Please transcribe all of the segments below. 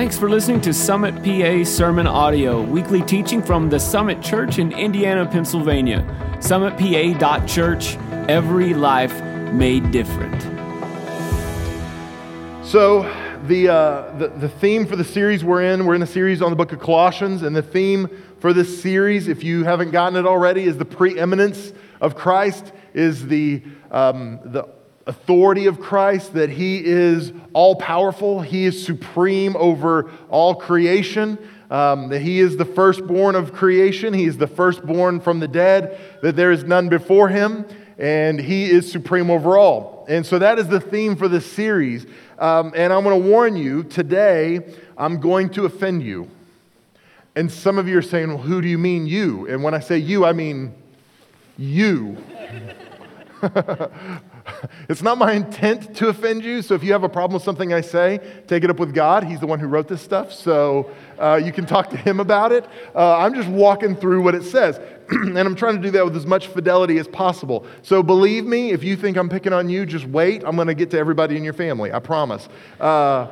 Thanks for listening to Summit PA Sermon Audio, weekly teaching from the Summit Church in Indiana, Pennsylvania. SummitPA.church, every life made different. So, the, uh, the, the theme for the series we're in, we're in a series on the book of Colossians, and the theme for this series, if you haven't gotten it already, is the preeminence of Christ, is the, um, the authority of Christ, that he is all powerful, he is supreme over all creation. Um, that he is the firstborn of creation, he is the firstborn from the dead, that there is none before him, and he is supreme over all. And so that is the theme for this series. Um, and I'm going to warn you today, I'm going to offend you. And some of you are saying, well, who do you mean you? And when I say you, I mean you. it's not my intent to offend you. So if you have a problem with something I say, take it up with God. He's the one who wrote this stuff. So uh, you can talk to him about it. Uh, I'm just walking through what it says. and I'm trying to do that with as much fidelity as possible. So believe me, if you think I'm picking on you, just wait. I'm going to get to everybody in your family. I promise. Uh,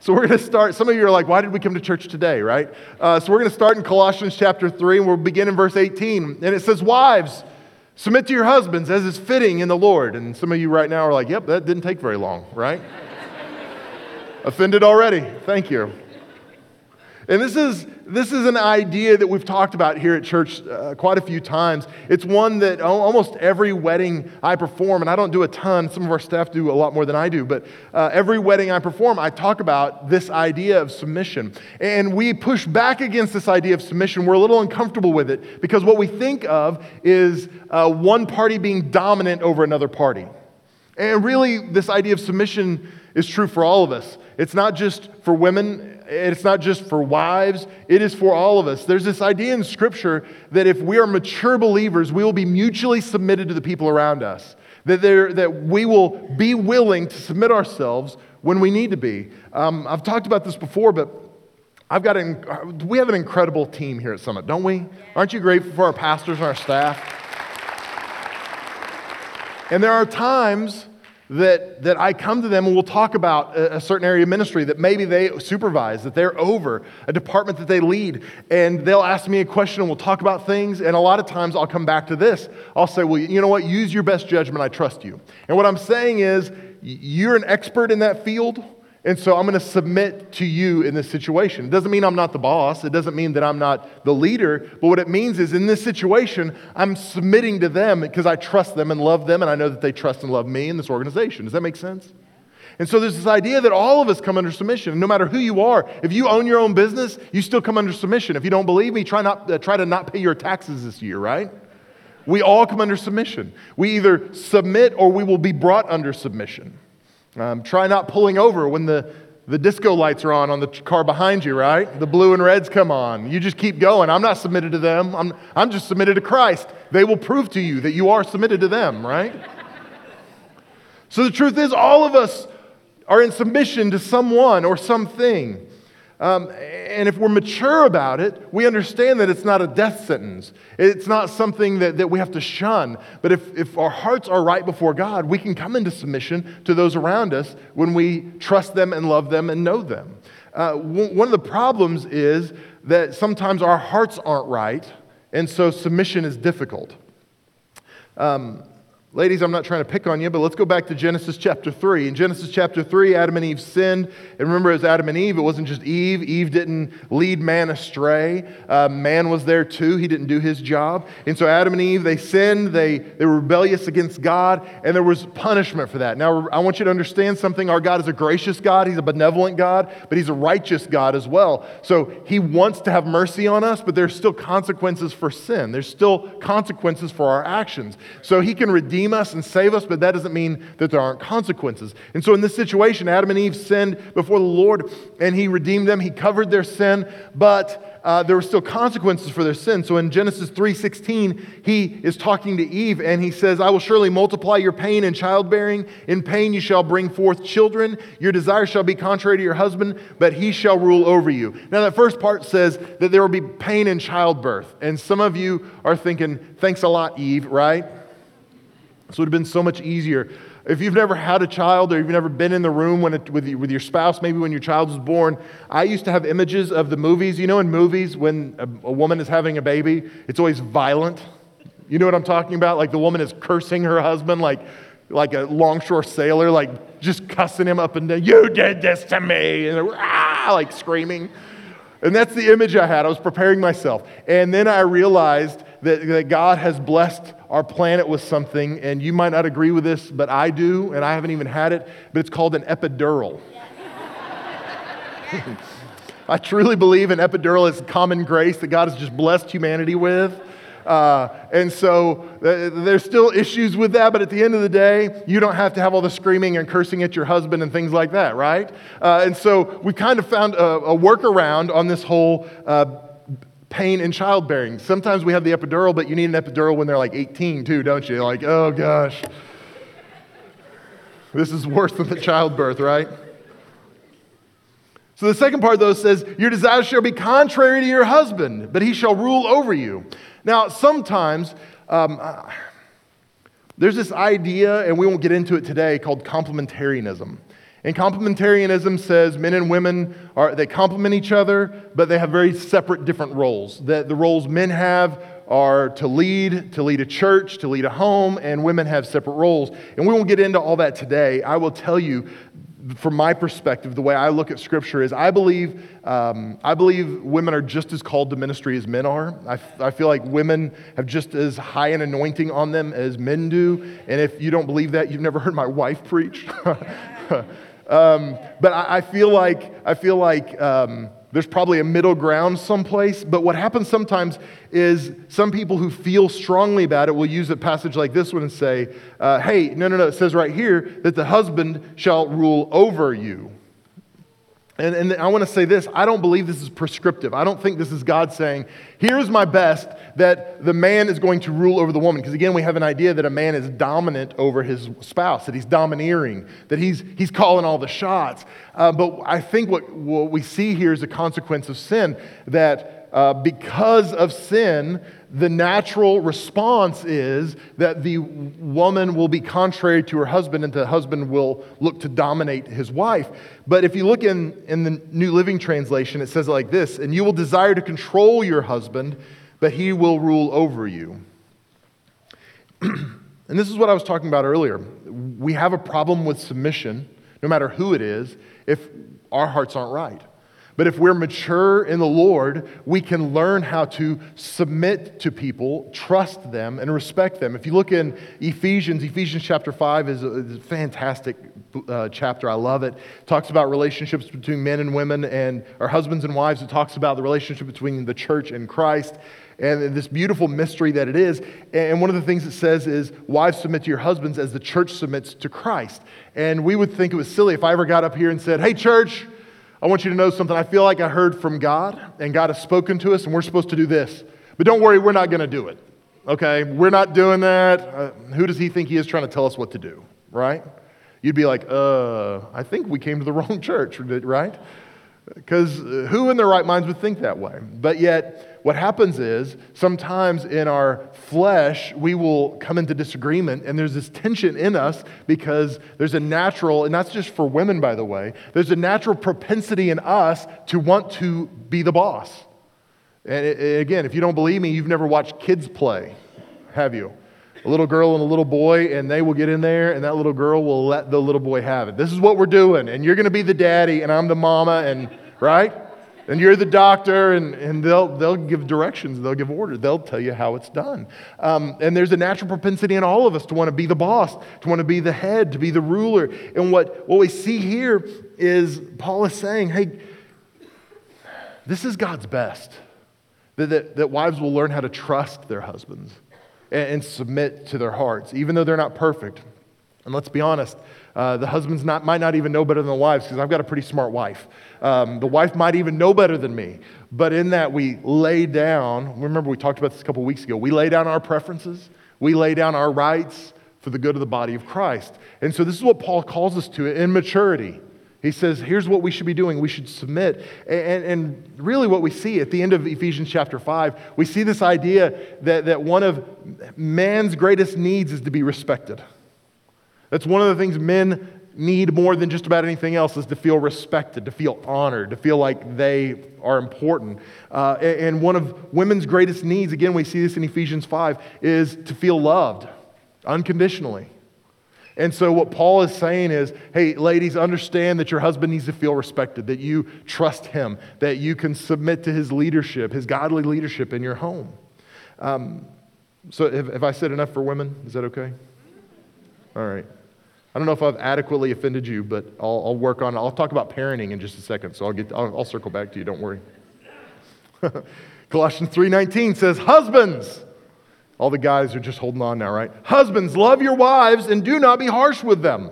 so we're going to start. Some of you are like, why did we come to church today, right? Uh, so we're going to start in Colossians chapter 3, and we'll begin in verse 18. And it says, Wives, Submit to your husbands as is fitting in the Lord. And some of you right now are like, yep, that didn't take very long, right? Offended already. Thank you. And this is, this is an idea that we've talked about here at church uh, quite a few times. It's one that almost every wedding I perform, and I don't do a ton, some of our staff do a lot more than I do, but uh, every wedding I perform, I talk about this idea of submission. And we push back against this idea of submission. We're a little uncomfortable with it because what we think of is uh, one party being dominant over another party. And really, this idea of submission is true for all of us. It's not just for women it's not just for wives, it is for all of us. There's this idea in Scripture that if we are mature believers, we will be mutually submitted to the people around us, that, that we will be willing to submit ourselves when we need to be. Um, I've talked about this before, but I've got an, we have an incredible team here at Summit, don't we? Aren't you grateful for our pastors and our staff? And there are times that, that I come to them and we'll talk about a, a, certain area of ministry that maybe they supervise, that they're over, a department that they lead, and they'll ask me a question and we'll talk about things. And a lot of times I'll come back to this. I'll say, Well, you know what? Use your best judgment. I trust you. And what I'm saying is, you're an expert in that field. And so I'm going to submit to you in this situation. It doesn't mean I'm not the boss. It doesn't mean that I'm not the leader. But what it means is in this situation, I'm submitting to them because I trust them and love them, and I know that they trust and love me in this organization. Does that make sense? And so there's this idea that all of us come under submission. no matter who you are, if you own your own business, you still come under submission. If you don't believe me, try, not, uh, try to not pay your taxes this year, right? We all come under submission. We either submit or we will be brought under submission. Um, try not pulling over when the, the disco lights are on on the car behind you, right? The blue and reds come on. You just keep going. I'm not submitted to them. I'm, I'm just submitted to Christ. They will prove to you that you are submitted to them, right? so the truth is, all of us are in submission to someone or something. Um, and if we're mature about it, we understand that it's not a death sentence. It's not something that, that we have to shun. But if, if our hearts are right before God, we can come into submission to those around us when we trust them and love them and know them. Uh, one of the problems is that sometimes our hearts aren't right, and so submission is difficult. Um, Ladies, I'm not trying to pick on you, but let's go back to Genesis chapter 3. In Genesis chapter 3, Adam and Eve sinned. And remember, as Adam and Eve, it wasn't just Eve. Eve didn't lead man astray. Uh, man was there too. He didn't do his job. And so Adam and Eve, they sinned. They, they were rebellious against God, and there was punishment for that. Now, I want you to understand something. Our God is a gracious God. He's a benevolent God, but He's a righteous God as well. So He wants to have mercy on us, but there's still consequences for sin. There's still consequences for our actions. So He can redeem redeem us and save us, but that doesn't mean that there aren't consequences. And so in this situation, Adam and Eve sinned before the Lord and he redeemed them. He covered their sin, but uh, there were still consequences for their sin. So in Genesis 3:16, he is talking to Eve and he says, "I will surely multiply your pain in childbearing. In pain you shall bring forth children. Your desire shall be contrary to your husband, but he shall rule over you." Now that first part says that there will be pain in childbirth. And some of you are thinking, "Thanks a lot, Eve," right? This would have been so much easier. if you've never had a child or you've never been in the room when it, with, with your spouse, maybe when your child was born, I used to have images of the movies. You know, in movies, when a, a woman is having a baby, it's always violent. You know what I'm talking about? Like the woman is cursing her husband, like, like a longshore sailor, like just cussing him up and down. You did this to me. And ah, like screaming. And that's the image I had. I was preparing myself. And then I realized that, that God has blessed our planet with something, and you might not agree with this, but I do, and I haven't even had it, but it's called an epidural. I truly believe an epidural is common grace that God has just blessed humanity with. Uh, and so uh, there's still issues with that, but at the end of the day, you don't have to have all the screaming and cursing at your husband and things like that, right? Uh, and so we kind of found a, a workaround on this whole uh, pain in childbearing. Sometimes we have the epidural, but you need an epidural when they're like 18 too, don't you? Like, oh gosh, this is worse than the childbirth, right? So the second part, though, says, Your desires shall be contrary to your husband, but he shall rule over you. Now, sometimes um, there's this idea, and we won't get into it today, called complementarianism. And complementarianism says men and women are they complement each other, but they have very separate different roles. That the roles men have are to lead, to lead a church, to lead a home, and women have separate roles. And we won't get into all that today. I will tell you from my perspective, the way I look at Scripture is I believe, um, I believe women are just as called to ministry as men are. I, f- I feel like women have just as high an anointing on them as men do. And if you don't believe that, you've never heard my wife preach. um, but I, I, feel like, I feel like um, there's probably a middle ground someplace, but what happens sometimes is some people who feel strongly about it will use a passage like this one and say, uh, hey, no, no, no, it says right here that the husband shall rule over you. And, and I want to say this I don't believe this is prescriptive. I don't think this is God saying, here's my best, that the man is going to rule over the woman. Because again, we have an idea that a man is dominant over his spouse, that he's domineering, that he's, he's calling all the shots. Uh, but I think what, what we see here is a consequence of sin, that uh, because of sin, the natural response is that the woman will be contrary to her husband and the husband will look to dominate his wife. But if you look in, in the New Living Translation, it says it like this And you will desire to control your husband, but he will rule over you. and this is what I was talking about earlier. We have a problem with submission, no matter who it is, if our hearts aren't right. But if we're mature in the Lord, we can learn how to submit to people, trust them, and respect them. If you look in Ephesians, Ephesians chapter 5 is a, is a fantastic uh, chapter. I love it. it. Talks about relationships between men and women and our husbands and wives. It talks about the relationship between the church and Christ and this beautiful mystery that it is. And one of the things it says is, Wives submit to your husbands as the church submits to Christ. And we would think it was silly if I ever got up here and said, Hey, church, I want you to know something. I feel like I heard from God, and God has spoken to us, and we're supposed to do this. But don't worry, we're not going to do it. Okay? We're not doing that. Uh, who does he think he is trying to tell us what to do? Right? You'd be like, uh, I think we came to the wrong church, right? Because uh, who in their right minds would think that way? But yet, what happens is sometimes in our flesh, we will come into disagreement, and there's this tension in us because there's a natural, and that's just for women, by the way, there's a natural propensity in us to want to be the boss. And it, again, if you don't believe me, you've never watched kids play, have you? A little girl and a little boy, and they will get in there, and that little girl will let the little boy have it. This is what we're doing, and you're going to be the daddy, and I'm the mama, and right? and you're the doctor, and, and they'll, they'll give directions, they'll give orders, they'll tell you how it's done. Um, and there's a natural propensity in all of us to want to be the boss, to want to be the head, to be the ruler. And what, what we see here is Paul is saying, hey, this is God's best. That, that, that wives will learn how to trust their husbands and, and submit to their hearts, even though they're not perfect. And let's be honest, uh, the husbands not, might not even know better than the wives because I've got a pretty smart wife. Um, the wife might even know better than me. But in that, we lay down, remember we talked about this a couple weeks ago, we lay down our preferences, we lay down our rights for the good of the body of Christ. And so this is what Paul calls us to in maturity. He says, here's what we should be doing. We should submit. And, and, really, what we see at the end of Ephesians chapter 5, we see this idea that, that one of man's greatest needs is to be respected. That's one of the things men need more than just about anything else is to feel respected, to feel honored, to feel like they are important. Uh, and one of women's greatest needs, again, we see this in Ephesians 5, is to feel loved unconditionally. And so, what Paul is saying is hey, ladies, understand that your husband needs to feel respected, that you trust him, that you can submit to his leadership, his godly leadership in your home. Um, so, have, have I said enough for women? Is that okay? All right. I don't know if I've adequately offended you, but I'll, I'll work on. I'll talk about parenting in just a second, so I'll, get, I'll, I'll circle back to you. Don't worry. Colossians 3.19 says, Husbands, all the guys are just holding on now, right? Husbands, love your wives and do not be harsh with them.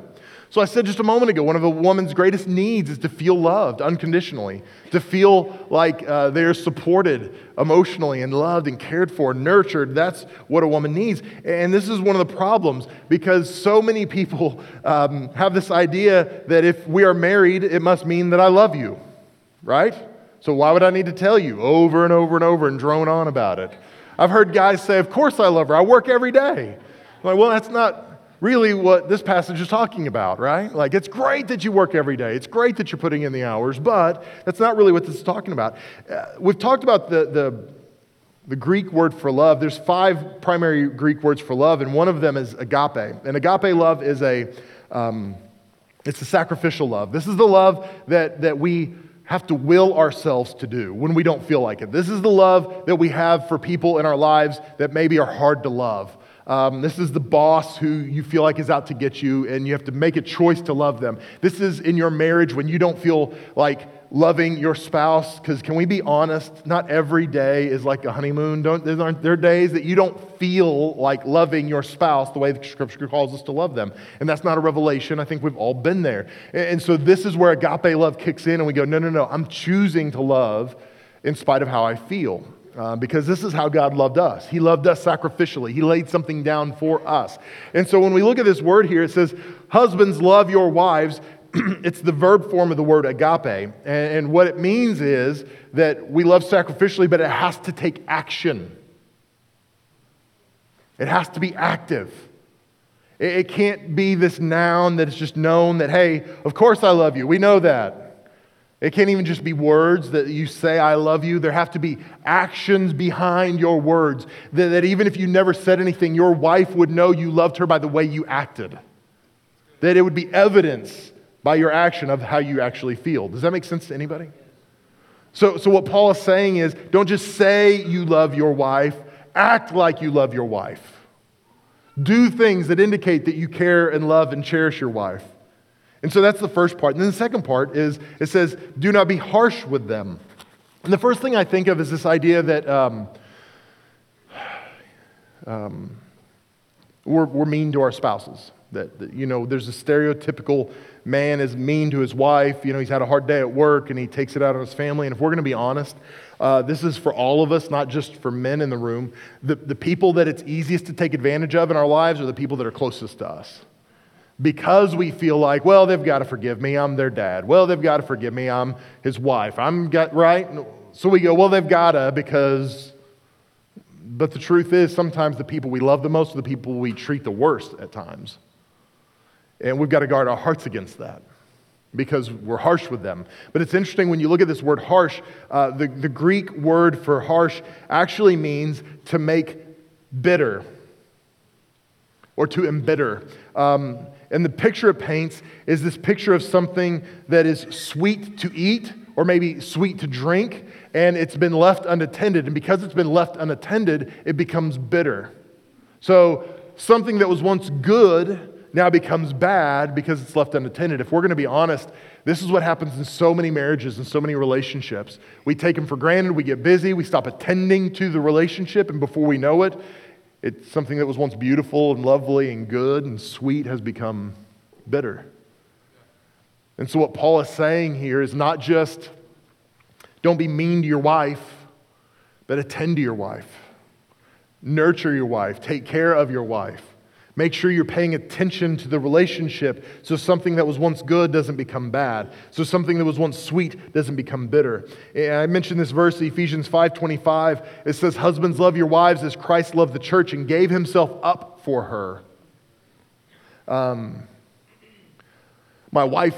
So I said just a moment ago, one of a woman's greatest needs is to feel loved unconditionally, to feel like uh, they're supported emotionally and loved and cared for, nurtured. That's what a woman needs. And this is one of the problems because so many people um, have this idea that if we are married, it must mean that I love you, right? So why would I need to tell you over and over and over and drone on about it? I've heard guys say, Of course I love her. I work every day. I'm like, well, that's not really what this passage is talking about, right? Like, it's great that you work every day. It's great that you're putting in the hours, but that's not really what this is talking about. Uh, we've talked about the, the, the Greek word for love. There's five primary Greek words for love, and one of them is agape. And agape love is a, um, it's a sacrificial love. This is the love that, that we have to will ourselves to do when we don't feel like it. This is the love that we have for people in our lives that maybe are hard to love. Um, this is the boss who you feel like is out to get you, and you have to make a choice to love them. This is in your marriage when you don't feel like loving your spouse. Because can we be honest? Not every day is like a honeymoon. Don't, there, aren't, there are days that you don't feel like loving your spouse the way the scripture calls us to love them. And that's not a revelation. I think we've all been there. And, and so this is where agape love kicks in, and we go, no, no, no, I'm choosing to love in spite of how I feel. Uh, because this is how God loved us. He loved us sacrificially. He laid something down for us. And so when we look at this word here, it says, Husbands, love your wives. it's the verb form of the word agape. And, and what it means is that we love sacrificially, but it has to take action, it has to be active. It, it can't be this noun that is just known that, hey, of course I love you. We know that. It can't even just be words that you say, I love you. There have to be actions behind your words. That, that, even if you never said anything, your wife would know you loved her by the way you acted. That it would be evidence by your action of how you actually feel. Does that make sense to anybody? So, so what Paul is saying is don't just say you love your wife, act like you love your wife. Do things that indicate that you care and love and cherish your wife. And so that's the first part. And then the second part is it says, do not be harsh with them. And the first thing I think of is this idea that um, um, we're, we're mean to our spouses. That, that, you know, there's a stereotypical man is mean to his wife. You know, he's had a hard day at work and he takes it out on his family. And if we're going to be honest, uh, this is for all of us, not just for men in the room. The, the people that it's easiest to take advantage of in our lives are the people that are closest to us because we feel like, well, they've got to forgive me. I'm their dad. Well, they've got to forgive me. I'm his wife. I'm got right. So we go, well, they've got to because. But the truth is, sometimes the people we love the most are the people we treat the worst at times. And we've got to guard our hearts against that because we're harsh with them. But it's interesting when you look at this word harsh, uh, the, the Greek word for harsh actually means to make bitter or to embitter. Um, and the picture it paints is this picture of something that is sweet to eat or maybe sweet to drink, and it's been left unattended. And because it's been left unattended, it becomes bitter. So something that was once good now becomes bad because it's left unattended. If we're going to be honest, this is what happens in so many marriages and so many relationships. We take them for granted, we get busy, we stop attending to the relationship, and before we know it, it's something that was once beautiful and lovely and good and sweet has become bitter. And so, what Paul is saying here is not just don't be mean to your wife, but attend to your wife, nurture your wife, take care of your wife. Make sure you're paying attention to the relationship so something that was once good doesn't become bad. So something that was once sweet doesn't become bitter. And I mentioned this verse, Ephesians 5:25. It says, "Husbands love your wives as Christ loved the church and gave himself up for her." Um, my wife,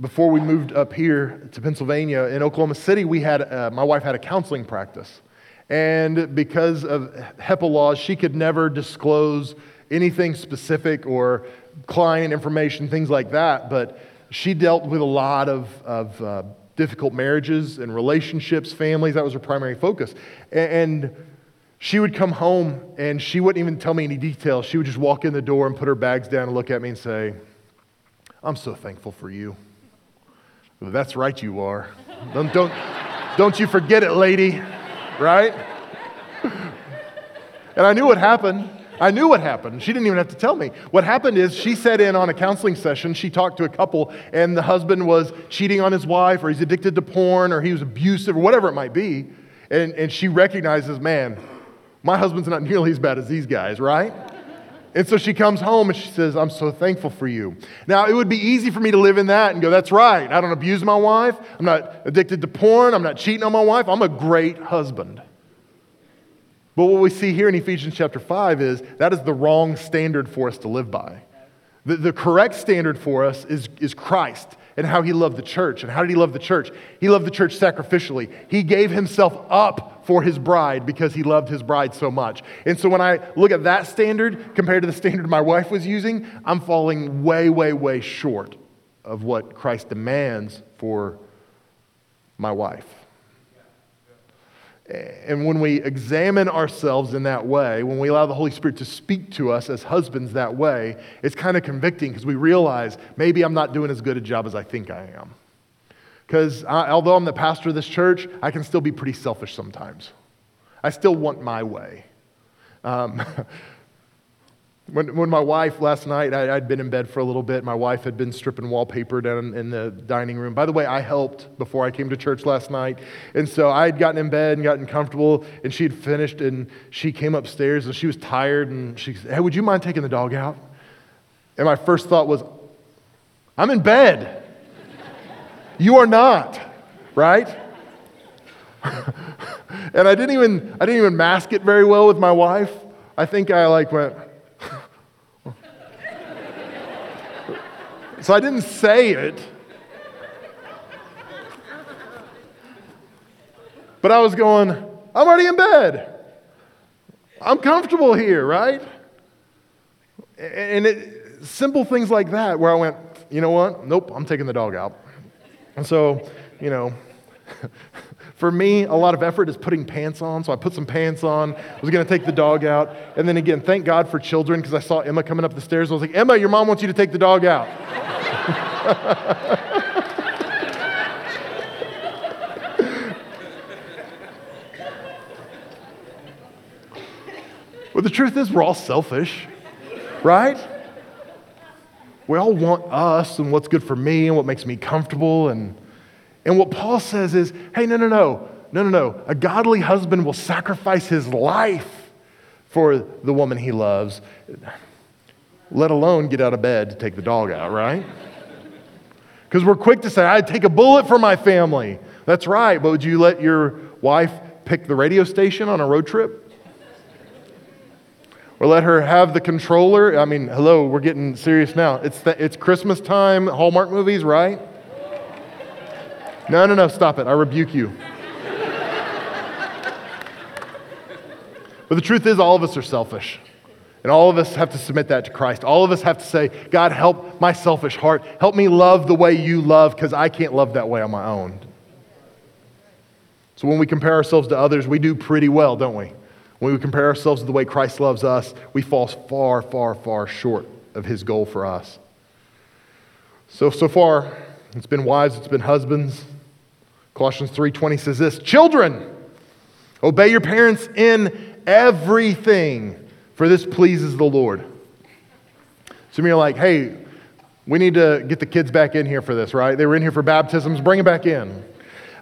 before we moved up here to Pennsylvania, in Oklahoma City, we had, uh, my wife had a counseling practice. And because of HIPAA laws, she could never disclose anything specific or client information, things like that. But she dealt with a lot of, of uh, difficult marriages and relationships, families. That was her primary focus. And she would come home and she wouldn't even tell me any details. She would just walk in the door and put her bags down and look at me and say, I'm so thankful for you. Well, that's right, you are. Don't, don't, don't you forget it, lady, right? And I knew what happened. I knew what happened. She didn't even have to tell me. What happened is she sat in on a counseling session. She talked to a couple, and the husband was cheating on his wife, or he's addicted to porn, or he was abusive, or whatever it might be. And, and she recognizes, man, my husband's not nearly as bad as these guys, right? And so she comes home and she says, I'm so thankful for you. Now, it would be easy for me to live in that and go, That's right. I don't abuse my wife. I'm not addicted to porn. I'm not cheating on my wife. I'm a great husband. But what we see here in Ephesians chapter 5 is that is the wrong standard for us to live by. The, the correct standard for us is, is Christ and how he loved the church. And how did he love the church? He loved the church sacrificially. He gave himself up for his bride because he loved his bride so much. And so when I look at that standard compared to the standard my wife was using, I'm falling way, way, way short of what Christ demands for my wife. And when we examine ourselves in that way, when we allow the Holy Spirit to speak to us as husbands that way, it's kind of convicting because we realize maybe I'm not doing as good a job as I think I am. Because although I'm the pastor of this church, I can still be pretty selfish sometimes. I still want my way. Um, When, when my wife last night, I, had been in bed for a little bit. My wife had been stripping wallpaper down in the dining room. By the way, I helped before I came to church last night. And so I had gotten in bed and gotten comfortable, and she had finished, and she came upstairs and she was tired, and she said, Hey, would you mind taking the dog out? And my first thought was, I'm in bed. you are not, right? and I didn't even I didn't even mask it very well with my wife. I think I like went, So I didn't say it. But I was going, I'm already in bed. I'm comfortable here, right? And it, simple things like that where I went, you know what? Nope, I'm taking the dog out. And so, you know, For me, a lot of effort is putting pants on, so I put some pants on. I was going to take the dog out. And then again, thank God for children because I saw Emma coming up the stairs. I was like, Emma, your mom wants you to take the dog out. Well, the truth is, we're all selfish, right? We all want us and what's good for me and what makes me comfortable and and what Paul says is hey, no, no, no, no, no, no. A godly husband will sacrifice his life for the woman he loves, let alone get out of bed to take the dog out, right? Because we're quick to say, I'd take a bullet for my family. That's right, but would you let your wife pick the radio station on a road trip? Or let her have the controller? I mean, hello, we're getting serious now. It's, the, it's Christmas time, Hallmark movies, right? No, no, no, stop it. I rebuke you. but the truth is, all of us are selfish. And all of us have to submit that to Christ. All of us have to say, God, help my selfish heart. Help me love the way you love because I can't love that way on my own. So when we compare ourselves to others, we do pretty well, don't we? When we compare ourselves to the way Christ loves us, we fall far, far, far short of his goal for us. So, so far, it's been wives, it's been husbands, Colossians 3:20 says this, "Children, obey your parents in everything, for this pleases the Lord." Some of you are like, "Hey, we need to get the kids back in here for this, right? They were in here for baptisms, bring them back in."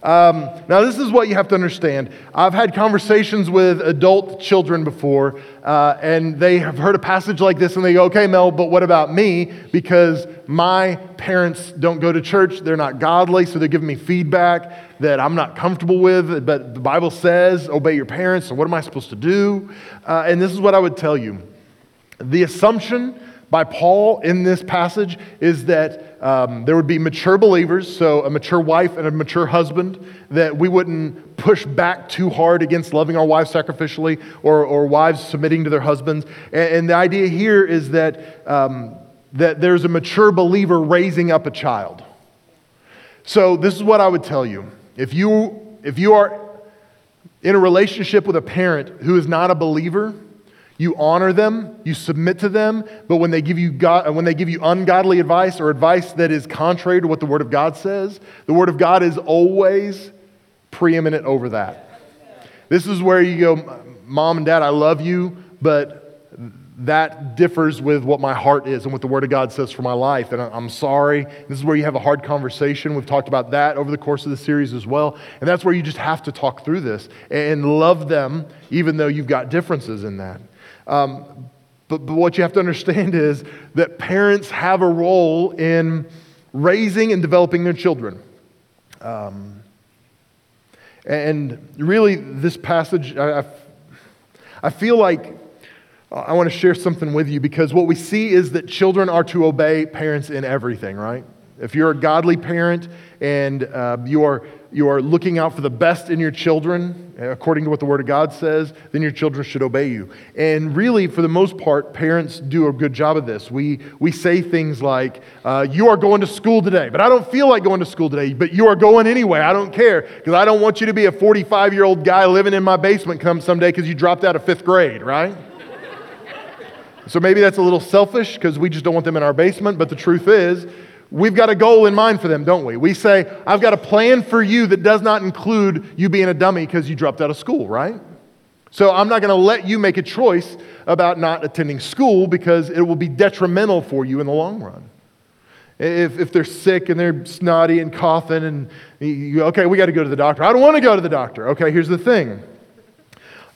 Um, now, this is what you have to understand. I've had conversations with adult children before, uh, and they have heard a passage like this, and they go, Okay, Mel, but what about me? Because my parents don't go to church, they're not godly, so they're giving me feedback that I'm not comfortable with. But the Bible says, Obey your parents, so what am I supposed to do? Uh, and this is what I would tell you the assumption by Paul in this passage is that um, there would be mature believers, so a mature wife and a mature husband, that we wouldn't push back too hard against loving our wives sacrificially or, or wives submitting to their husbands. And, and the idea here is that, um, that there's a mature believer raising up a child. So, this is what I would tell you. If you, if you are in a relationship with a parent who is not a believer, you honor them, you submit to them, but when they give you God, uh, when they give you ungodly advice or advice that is contrary to what the Word of God says, the Word of God is always preeminent over that. This is where you go, Mom and Dad, I love you, but that differs with what my heart is and what the Word of God says for my life. And I'm sorry. This is where you have a hard conversation. We've talked about that over the course of the series as well. And that's where you just have to talk through this and love them, even though you've got differences in that. Um, but, but what you have to understand is that parents have a role in raising and developing their children. Um, and really, this passage, I, I feel like I want to share something with you because what we see is that children are to obey parents in everything, right? If you're a godly parent and uh, you, are, you are looking out for the best in your children, according to what the Word of God says, then your children should obey you. And really, for the most part, parents do a good job of this. We, we say things like, uh, You are going to school today, but I don't feel like going to school today, but you are going anyway. I don't care because I don't want you to be a 45 year old guy living in my basement come someday because you dropped out of fifth grade, right? so maybe that's a little selfish because we just don't want them in our basement, but the truth is, We've got a goal in mind for them, don't we? We say, I've got a plan for you that does not include you being a dummy because you dropped out of school, right? So I'm not going to let you make a choice about not attending school because it will be detrimental for you in the long run. If, if they're sick and they're snotty and coughing, and you, okay, we got to go to the doctor. I don't want to go to the doctor. Okay, here's the thing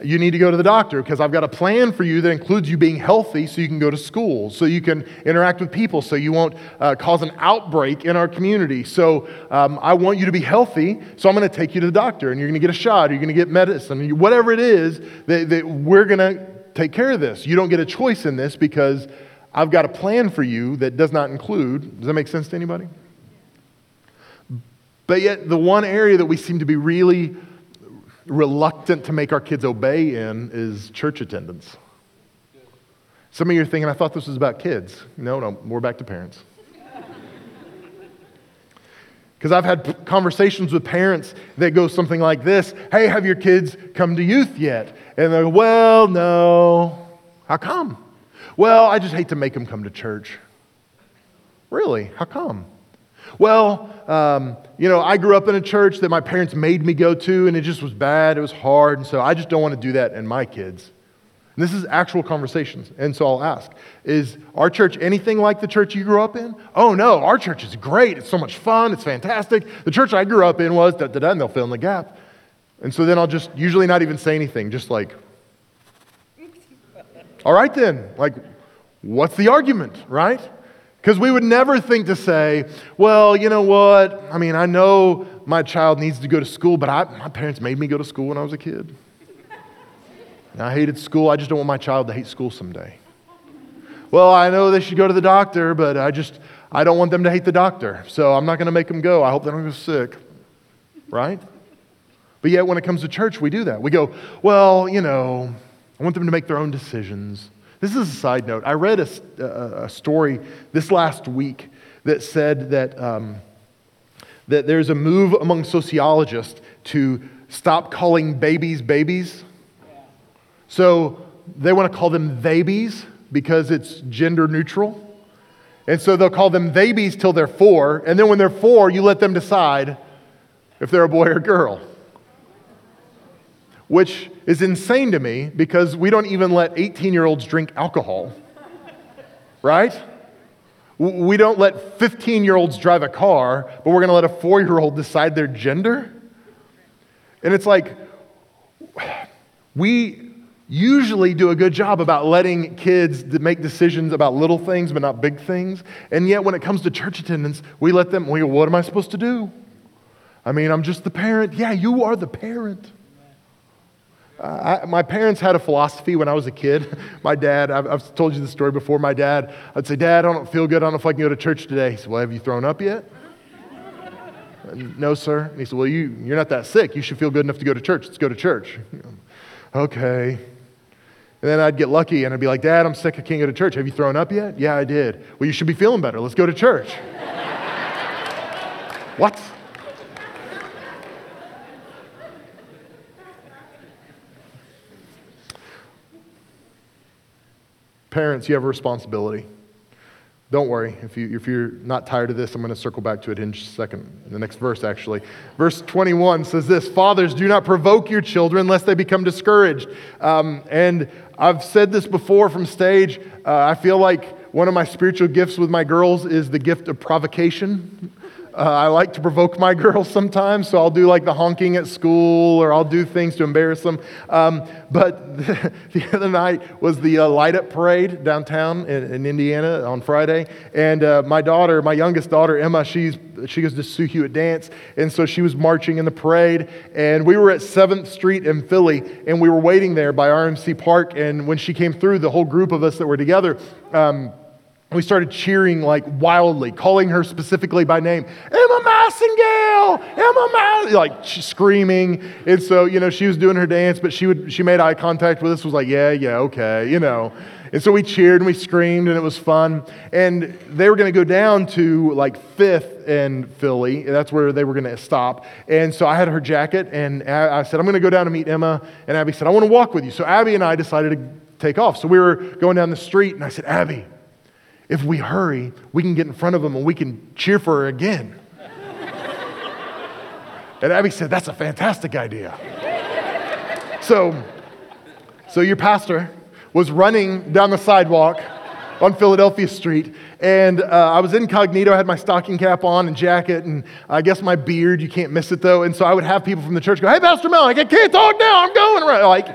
you need to go to the doctor because I've got a plan for you that includes you being healthy so you can go to school, so you can interact with people, so you won't uh, cause an outbreak in our community. So um, I want you to be healthy, so I'm going to take you to the doctor and you're going to get a shot or you're going to get medicine, whatever it is that, that we're going to take care of this. You don't get a choice in this because I've got a plan for you that does not include. Does that make sense to anybody? But yet, the one area that we seem to be really reluctant to make our kids obey in is church attendance. Some of you are thinking, I thought this was about kids. No, no, we're back to parents. Because I've had conversations with parents that go something like this Hey, have your kids come to youth yet? And they're, Well, no. How come? Well, I just hate to make them come to church. Really? How come? Well, um, you know, I grew up in a church that my parents made me go to, and it just was bad. It was hard. And so I just don't want to do that in my kids. And this is actual conversations. And so I'll ask Is our church anything like the church you grew up in? Oh, no, our church is great. It's so much fun. It's fantastic. The church I grew up in was da da da, and they'll fill in the gap. And so then I'll just usually not even say anything, just like, all right then, like, what's the argument, right? Because we would never think to say, well, you know what? I mean, I know my child needs to go to school, but I, my parents made me go to school when I was a kid. And I hated school. I just don't want my child to hate school someday. Well, I know they should go to the doctor, but I just, I don't want them to hate the doctor. So I'm not going to make them go. I hope they don't get sick. Right? But yet, when it comes to church, we do that. We go, well, you know, I want them to make their own decisions. This is a side note. I read a, a, a story this last week that said that, um, that there's a move among sociologists to stop calling babies babies. So they want to call them theybies because it's gender neutral. And so they'll call them theybies till they're four. And then when they're four, you let them decide if they're a boy or girl which is insane to me because we don't even let 18 year olds drink alcohol, right? We don't let 15 year olds drive a car, but we're going to let a four year old decide their gender. And it's like, we usually do a good job about letting kids make decisions about little things, but not big things. And yet, when it comes to church attendance, we let them, we go, what am I supposed to do? I mean, I'm just the parent. Yeah, you are the parent. I, my parents had a philosophy when I was a kid. My dad, I've, I've told you the story before. My dad, I'd say, Dad, I don't feel good. I don't know if I can go to church today. He said, Well, have you thrown up yet? no, sir. And he said, Well, you, you're not that sick. You should feel good enough to go to church. Let's go to church. okay. And then I'd get lucky and I'd be like, Dad, I'm sick. I can't go to church. Have you thrown up yet? Yeah, I did. Well, you should be feeling better. Let's go to church. what? Parents, you have a responsibility. Don't worry. If, you, if you're not tired of this, I'm going to circle back to it in just a second. The next verse, actually. Verse 21 says this Fathers, do not provoke your children lest they become discouraged. Um, and I've said this before from stage. Uh, I feel like one of my spiritual gifts with my girls is the gift of provocation. Uh, I like to provoke my girls sometimes, so I'll do like the honking at school or I'll do things to embarrass them. Um, but the, the, other night was the uh, light up parade downtown in, in Indiana on Friday. And uh, my daughter, my youngest daughter, Emma, she's, she goes to Sue Hewitt Dance. And so she was marching in the parade. And we were at 7th Street in Philly and we were waiting there by RMC Park. And when she came through, the whole group of us that were together, um, we started cheering like wildly, calling her specifically by name. Emma Massengale! Emma Mass like screaming. And so, you know, she was doing her dance, but she would she made eye contact with us, was like, yeah, yeah, okay, you know. And so we cheered and we screamed and it was fun. And they were gonna go down to like fifth and Philly. That's where they were gonna stop. And so I had her jacket and I said, I'm gonna go down to meet Emma. And Abby said, I wanna walk with you. So Abby and I decided to take off. So we were going down the street and I said, Abby, if we hurry, we can get in front of them and we can cheer for her again. and Abby said, That's a fantastic idea. so, so your pastor was running down the sidewalk on Philadelphia Street, and uh, I was incognito. I had my stocking cap on and jacket, and I guess my beard. You can't miss it though. And so I would have people from the church go, "Hey, Pastor Mel, I can't talk now. I'm going right." Like,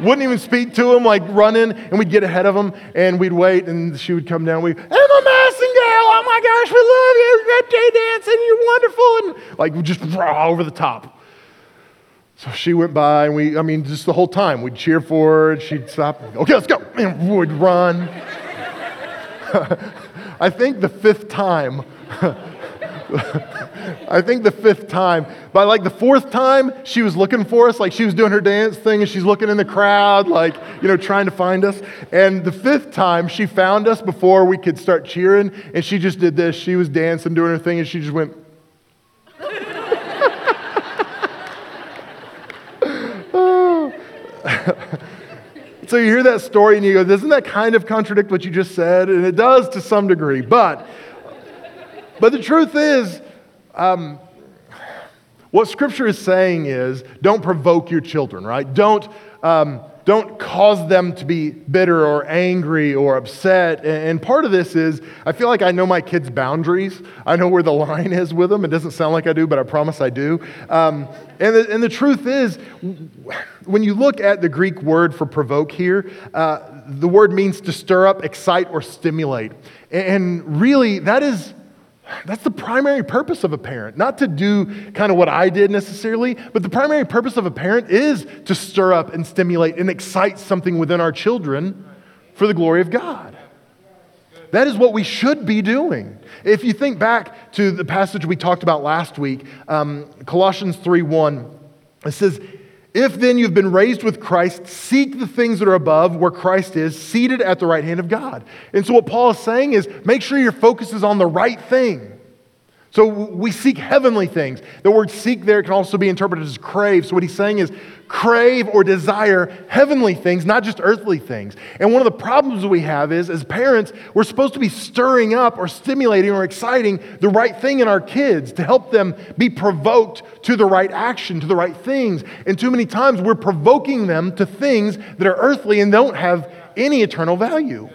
wouldn't even speak to him, like running, and we'd get ahead of him, and we'd wait, and she would come down. We, Emma Massengale, oh my gosh, we love you, Red Day dancing, you're wonderful, and like just raw over the top. So she went by, and we, I mean, just the whole time, we'd cheer for her, she'd stop, okay, let's go, and we'd run. I think the fifth time, I think the fifth time. By like the fourth time, she was looking for us, like she was doing her dance thing and she's looking in the crowd, like, you know, trying to find us. And the fifth time, she found us before we could start cheering and she just did this. She was dancing, doing her thing, and she just went, so you hear that story and you go, doesn't that kind of contradict what you just said? And it does to some degree. But, but the truth is, um, what Scripture is saying is don't provoke your children, right? Don't, um, don't cause them to be bitter or angry or upset. And part of this is I feel like I know my kids' boundaries. I know where the line is with them. It doesn't sound like I do, but I promise I do. Um, and, the, and the truth is, when you look at the Greek word for provoke here, uh, the word means to stir up, excite, or stimulate. And really, that is that's the primary purpose of a parent. Not to do kind of what I did necessarily, but the primary purpose of a parent is to stir up and stimulate and excite something within our children for the glory of God. That is what we should be doing. If you think back to the passage we talked about last week, um, Colossians 3 1, it says, if then you've been raised with Christ, seek the things that are above where Christ is, seated at the right hand of God. And so, what Paul is saying is make sure your focus is on the right thing. So we seek heavenly things. The word seek there can also be interpreted as crave. So what he's saying is crave or desire heavenly things, not just earthly things. And one of the problems we have is as parents, we're supposed to be stirring up or stimulating or exciting the right thing in our kids to help them be provoked to the right action, to the right things. And too many times we're provoking them to things that are earthly and don't have any eternal value.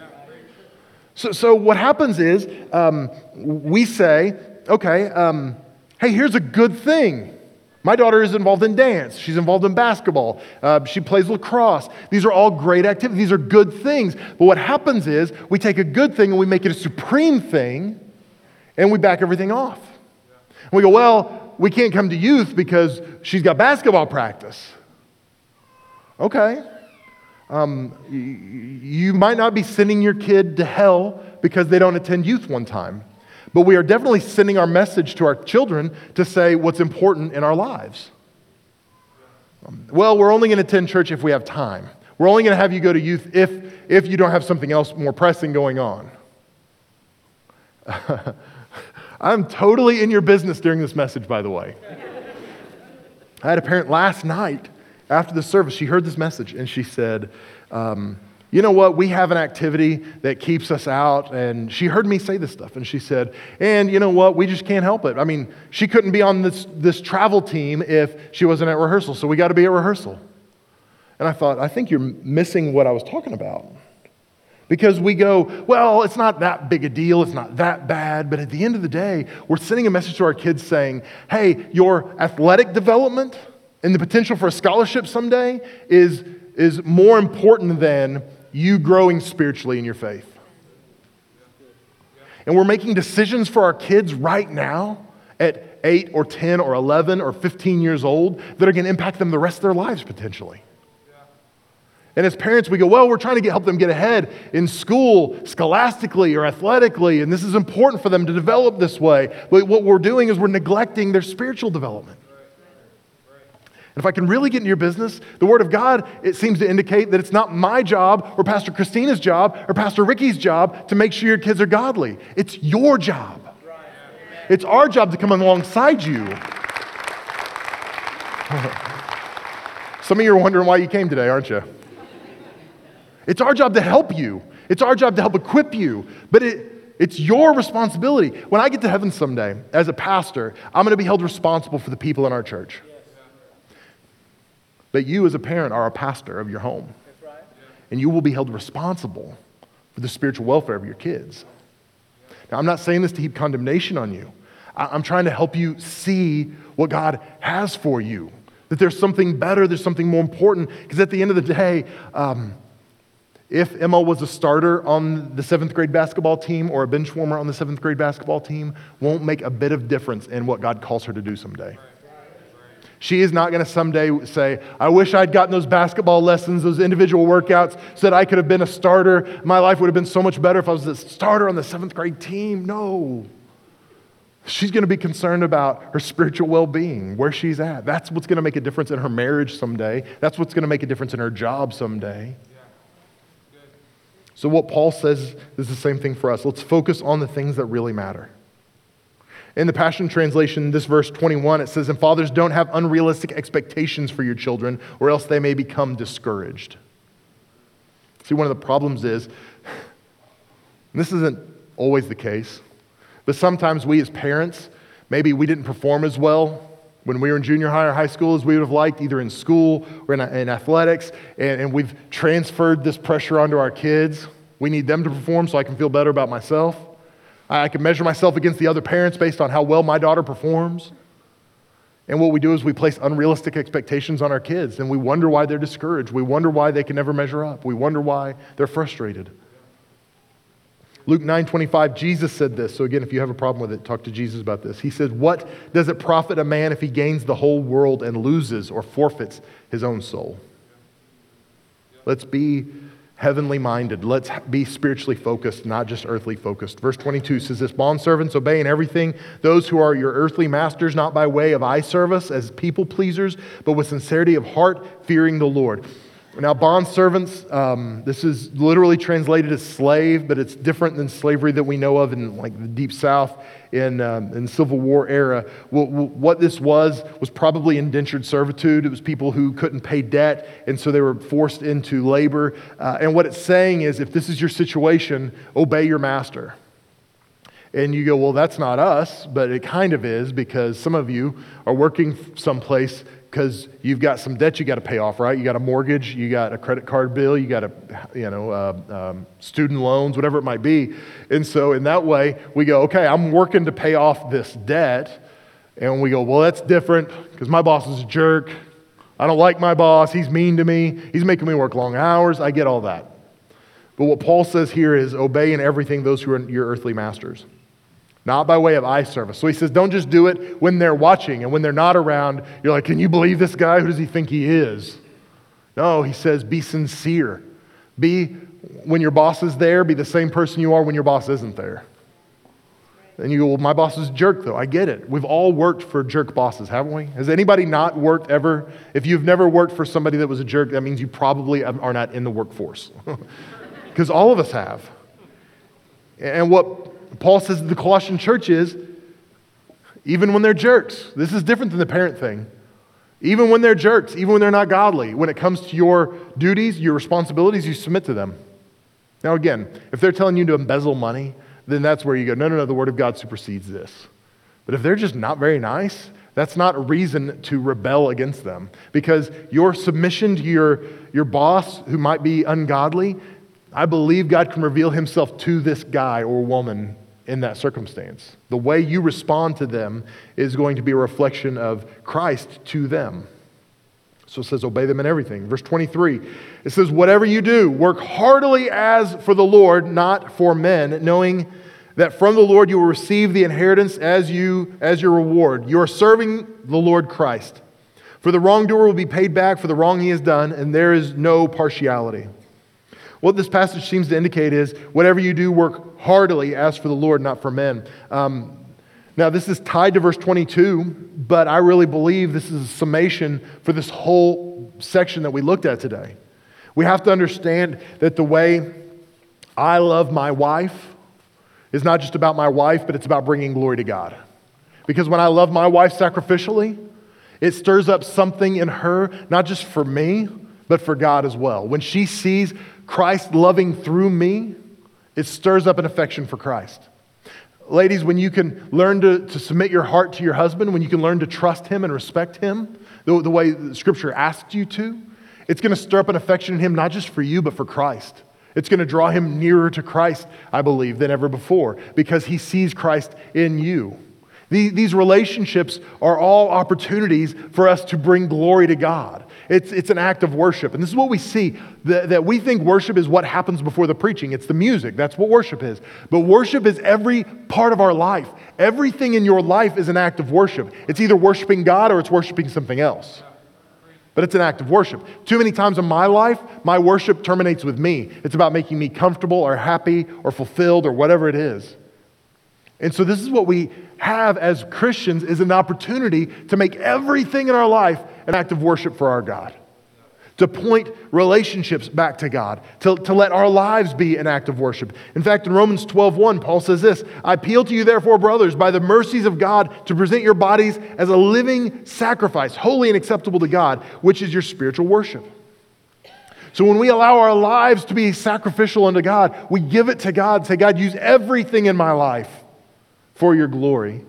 So, so what happens is um, we say, okay, um, hey, here's a good thing. My daughter is involved in dance. She's involved in basketball. Uh, she plays lacrosse. These are all great activities. These are good things. But what happens is we take a good thing and we make it a supreme thing and we back everything off. And we go, well, we can't come to youth because she's got basketball practice. Okay. Um, you might not be sending your kid to hell because they don't attend youth one time, but we are definitely sending our message to our children to say what's important in our lives. Well, we're only going to attend church if we have time. We're only going to have you go to youth if, if you don't have something else more pressing going on. I'm totally in your business during this message, by the way. I had a parent last night after the service, she heard this message and she said, um, You know what? We have an activity that keeps us out. And she heard me say this stuff and she said, And you know what? We just can't help it. I mean, she couldn't be on this, this travel team if she wasn't at rehearsal, so we got to be at rehearsal. And I thought, I think you're missing what I was talking about. Because we go, well, it's not that big a deal, it's not that bad, but at the end of the day, we're sending a message to our kids saying, hey, your athletic development and the potential for a scholarship someday is, is more important than you growing spiritually in your faith. And we're making decisions for our kids right now at 8 or 10 or 11 or 15 years old that are going to impact them the rest of their lives potentially. And as parents, we go, well, we're trying to get, help them get ahead in school, scholastically or athletically, and this is important for them to develop this way. But what we're doing is we're neglecting their spiritual development. And if I can really get in your business, the Word of God, it seems to indicate that it's not my job or Pastor Christina's job or Pastor Ricky's job to make sure your kids are godly. It's your job. It's our job to come alongside you. Some of you are wondering why you came today, aren't you? It's our job to help you. It's our job to help equip you. But it, it's your responsibility. When I get to heaven someday, as a pastor, I'm going to be held responsible for the people in our church. But you, as a parent, are a pastor of your home. And you will be held responsible for the spiritual welfare of your kids. Now, I'm not saying this to heap condemnation on you. I'm trying to help you see what God has for you. That there's something better, there's something more important. Because at the end of the day, um, if Emma was a starter on the seventh grade basketball team or a bench warmer on the seventh grade basketball team, won't make a bit of difference in what God calls her to do someday. She is not going to someday say, I wish I'd gotten those basketball lessons, those individual workouts, so that I could have been a starter. My life would have been so much better if I was a starter on the seventh grade team. No. She's going to be concerned about her spiritual well being, where she's at. That's what's going to make a difference in her marriage someday. That's what's going to make a difference in her job someday. So, what Paul says is the same thing for us. Let's focus on the things that really matter. In the Passion Translation, this verse 21, it says, And fathers, don't have unrealistic expectations for your children, or else they may become discouraged. See, one of the problems is, this isn't always the case, but sometimes we as parents, maybe we didn't perform as well when we were in junior high or high school as we would have liked, either in school or in, in athletics, and, and we've transferred this pressure onto our kids. We need them to perform so I can feel better about myself. I can measure myself against the other parents based on how well my daughter performs. And what we do is we place unrealistic expectations on our kids, and we wonder why they're discouraged. We wonder why they can never measure up. We wonder why they're frustrated. Luke 9 25, Jesus said this. So, again, if you have a problem with it, talk to Jesus about this. He said, What does it profit a man if he gains the whole world and loses or forfeits his own soul? Let's be heavenly minded. Let's be spiritually focused, not just earthly focused. Verse 22 says this Bondservants, obey in everything those who are your earthly masters, not by way of eye service as people pleasers, but with sincerity of heart, fearing the Lord. Now, bond servants, um, this is literally translated as slave, but it's different than slavery that we know of in like the deep south in, um, in Civil War era. What, what this was was probably indentured servitude. It was people who couldn't pay debt, and so they were forced into labor. Uh, and what it's saying is if this is your situation, obey your master. And you go, well, that's not us, but it kind of is because some of you are working someplace because you've got some debt you got to pay off, right? You got a mortgage, you got a credit card bill, you got a, you know, uh, um, student loans, whatever it might be. And so in that way, we go, okay, I'm working to pay off this debt. And we go, well, that's different because my boss is a jerk. I don't like my boss. He's mean to me. He's making me work long hours. I get all that. But what Paul says here is obey in everything those who are your earthly masters not by way of eye service. So he says, don't just do it when they're watching and when they're not around. You're like, can you believe this guy? Who does he think he is? No, he says, be sincere. Be, when your boss is there, be the same person you are when your boss isn't there. And you go, well, my boss is a jerk, though. I get it. We've all worked for jerk bosses, haven't we? Has anybody not worked ever? If you've never worked for somebody that was a jerk, that means you probably are not in the workforce. Because all of us have. And what Paul says to the Colossian church is even when they're jerks, this is different than the parent thing. Even when they're jerks, even when they're not godly, when it comes to your duties, your responsibilities, you submit to them. Now, again, if they're telling you to embezzle money, then that's where you go, no, no, no, the Word of God supersedes this. But if they're just not very nice, that's not a reason to rebel against them because your submission to your, your boss, who might be ungodly, I believe God can reveal himself to this guy or woman in that circumstance. The way you respond to them is going to be a reflection of Christ to them. So it says, obey them in everything. Verse 23, it says, whatever you do, work heartily as for the Lord, not for men, knowing that from the Lord you will receive the inheritance as you as your reward. You are serving the Lord Christ. For the wrongdoer will be paid back for the wrong he has done, and there is no partiality. What this passage seems to indicate is whatever you do, work heartily as for the Lord, not for men. Um, now, this is tied to verse 22, but I really believe this is a summation for this whole section that we looked at today. We have to understand that the way I love my wife is not just about my wife, but it's about bringing glory to God. Because when I love my wife sacrificially, it stirs up something in her, not just for me, but for God as well. When she sees Christ loving through me, it stirs up an affection for Christ. Ladies, when you can learn to, to submit your heart to your husband, when you can learn to trust him and respect him the, the way Scripture asks you to, it's going to stir up an affection in him, not just for you, but for Christ. It's going to draw him nearer to Christ, I believe, than ever before because he sees Christ in you. These relationships are all opportunities for us to bring glory to God. It's, it's an act of worship. And this is what we see that, that we think worship is what happens before the preaching. It's the music. That's what worship is. But worship is every part of our life. Everything in your life is an act of worship. It's either worshiping God or it's worshiping something else. But it's an act of worship. Too many times in my life, my worship terminates with me. It's about making me comfortable or happy or fulfilled or whatever it is. And so this is what we have as Christians is an opportunity to make everything in our life an act of worship for our God. To point relationships back to God, to, to let our lives be an act of worship. In fact, in Romans 12 1, Paul says this I appeal to you, therefore, brothers, by the mercies of God, to present your bodies as a living sacrifice, holy and acceptable to God, which is your spiritual worship. So when we allow our lives to be sacrificial unto God, we give it to God, say, God, use everything in my life for your glory.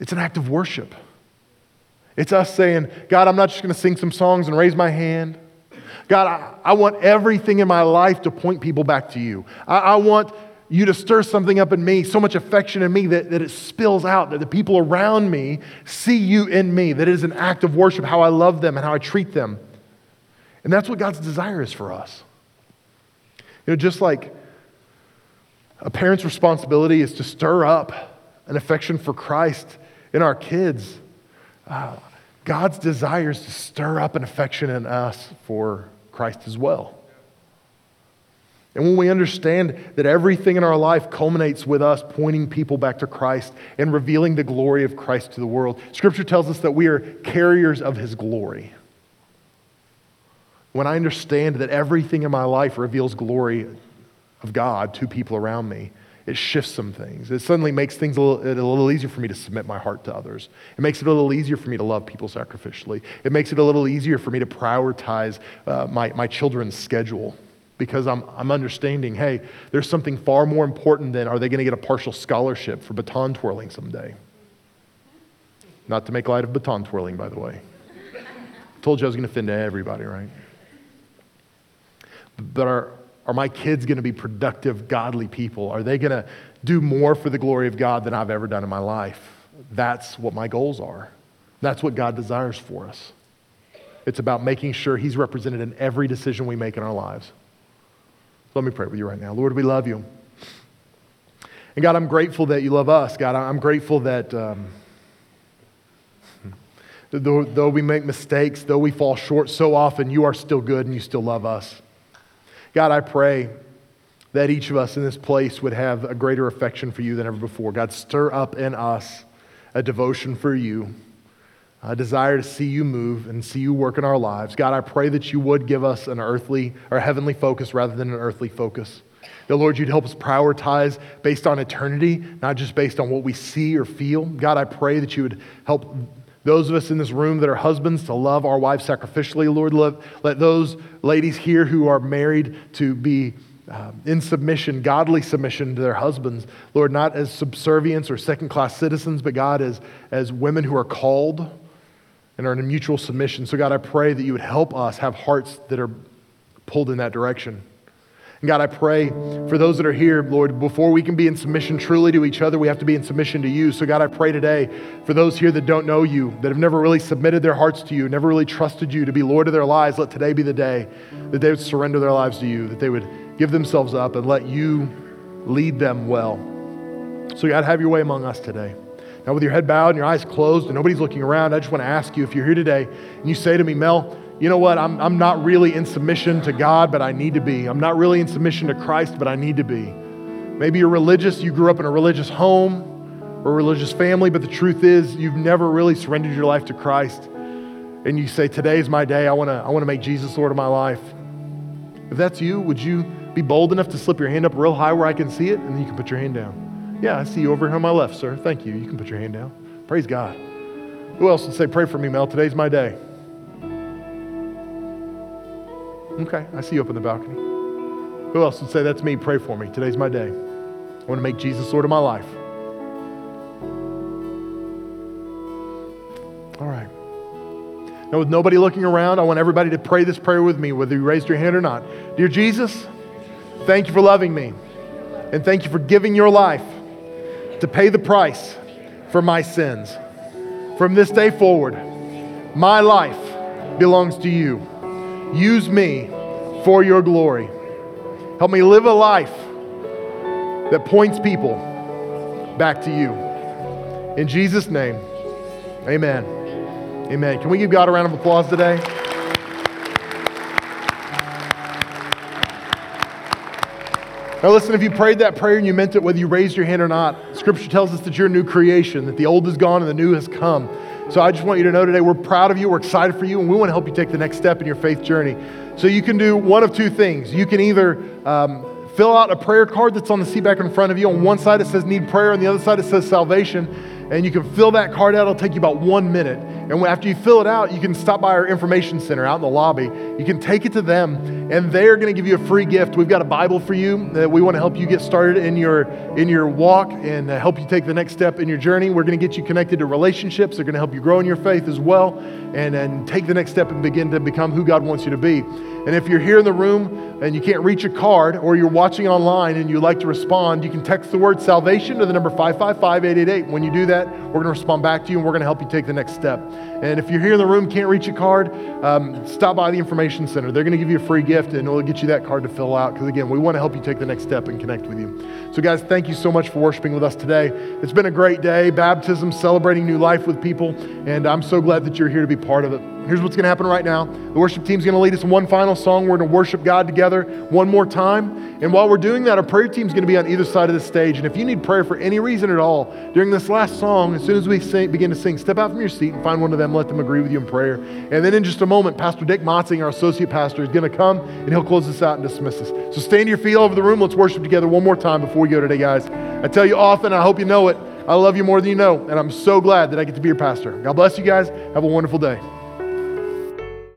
It's an act of worship. It's us saying, God, I'm not just going to sing some songs and raise my hand. God, I, I, want everything in my life to point people back to you. I, I, want you to stir something up in me, so much affection in me that, that it spills out, that the people around me see you in me, that it is an act of worship, how I love them and how I treat them. And that's what God's desire is for us. You know, just like a parent's responsibility is to stir up an affection for Christ in our kids uh, God's desire is to stir up an affection in us for Christ as well. And when we understand that everything in our life culminates with us pointing people back to Christ and revealing the glory of Christ to the world, Scripture tells us that we are carriers of His glory. When I understand that everything in my life reveals glory of God to people around me, it shifts some things. It suddenly makes things a little, a little, easier for me to submit my heart to others. It makes it a little easier for me to love people sacrificially. It makes it a little easier for me to prioritize uh, my, my children's schedule because I'm, I'm understanding hey, there's something far more important than are they going to get a partial scholarship for baton twirling someday? Not to make light of baton twirling, by the way. Told you I was going to offend everybody, right? But our, are my kids going to be productive, godly people? Are they going to do more for the glory of God than I've ever done in my life? That's what my goals are. That's what God desires for us. It's about making sure He's represented in every decision we make in our lives. Let me pray with you right now. Lord, we love you. And God, I'm grateful that you love us. God, I'm grateful that, um, Though, though we make mistakes, though we fall short so often, you are still good and you still love us. God, I pray that each of us in this place would have a greater affection for you than ever before. God, stir up in us a devotion for you, a desire to see you move and see you work in our lives. God, I pray that you would give us an earthly or heavenly focus rather than an earthly focus. That, Lord, you'd help us prioritize based on eternity, not just based on what we see or feel. God, I pray that you would help those of us in this room that are husbands to love our wives sacrificially, Lord. Let, let those ladies here who are married to be um, in submission, godly submission to their husbands, Lord, not as subservience or second class citizens, but God, as, as women who are called and are in a mutual submission. So, God, I pray that you would help us have hearts that are pulled in that direction. God, I pray for those that are here, Lord, before we can be in submission truly to each other, we have to be in submission to you. So, God, I pray today for those here that don't know you, that have never really submitted their hearts to you, never really trusted you to be Lord of their lives, let today be the day that they would surrender their lives to you, that they would give themselves up and let you lead them well. So, God, have your way among us today. Now, with your head bowed and your eyes closed and nobody's looking around, I just want to ask you if you're here today and you say to me, Mel, you know what? I'm, I'm not really in submission to God, but I need to be. I'm not really in submission to Christ, but I need to be. Maybe you're religious, you grew up in a religious home or a religious family, but the truth is you've never really surrendered your life to Christ. And you say, Today's my day. I want to I want to make Jesus Lord of my life. If that's you, would you be bold enough to slip your hand up real high where I can see it, and then you can put your hand down. Yeah, I see you over here on my left, sir. Thank you. You can put your hand down. Praise God. Who else would say, Pray for me, Mel? Today's my day. Okay, I see you up in the balcony. Who else would say, That's me? Pray for me. Today's my day. I want to make Jesus Lord of my life. All right. Now, with nobody looking around, I want everybody to pray this prayer with me, whether you raised your hand or not. Dear Jesus, Thank you for loving me. And thank you for giving your life to pay the price for my sins. From this day forward, my life belongs to you. Use me for your glory. Help me live a life that points people back to you. In Jesus' name, amen. Amen. Can we give God a round of applause today? Now, listen, if you prayed that prayer and you meant it, whether you raised your hand or not, Scripture tells us that you're a new creation, that the old is gone and the new has come. So I just want you to know today we're proud of you, we're excited for you, and we want to help you take the next step in your faith journey. So you can do one of two things. You can either um, fill out a prayer card that's on the seat back in front of you. On one side it says need prayer, on the other side it says salvation. And you can fill that card out, it'll take you about one minute. And after you fill it out, you can stop by our information center out in the lobby. You can take it to them, and they're going to give you a free gift. We've got a Bible for you that we want to help you get started in your in your walk and uh, help you take the next step in your journey. We're going to get you connected to relationships. They're going to help you grow in your faith as well, and and take the next step and begin to become who God wants you to be. And if you're here in the room and you can't reach a card, or you're watching online and you'd like to respond, you can text the word salvation to the number 555 888. When you do that, we're going to respond back to you and we're going to help you take the next step. And if you're here in the room, can't reach a card, um, stop by the information center. They're going to give you a free gift and it'll get you that card to fill out. Because again, we want to help you take the next step and connect with you. So, guys, thank you so much for worshiping with us today. It's been a great day, baptism, celebrating new life with people. And I'm so glad that you're here to be part of it. Here's what's going to happen right now. The worship team's going to lead us in one final song. We're going to worship God together one more time. And while we're doing that, our prayer team's going to be on either side of the stage. And if you need prayer for any reason at all during this last song, as soon as we sing, begin to sing, step out from your seat and find one of them, let them agree with you in prayer. And then in just a moment, Pastor Dick Motzing, our associate pastor, is going to come and he'll close us out and dismiss us. So stand to your feet all over the room. Let's worship together one more time before we go today, guys. I tell you often, I hope you know it. I love you more than you know, and I'm so glad that I get to be your pastor. God bless you guys. Have a wonderful day.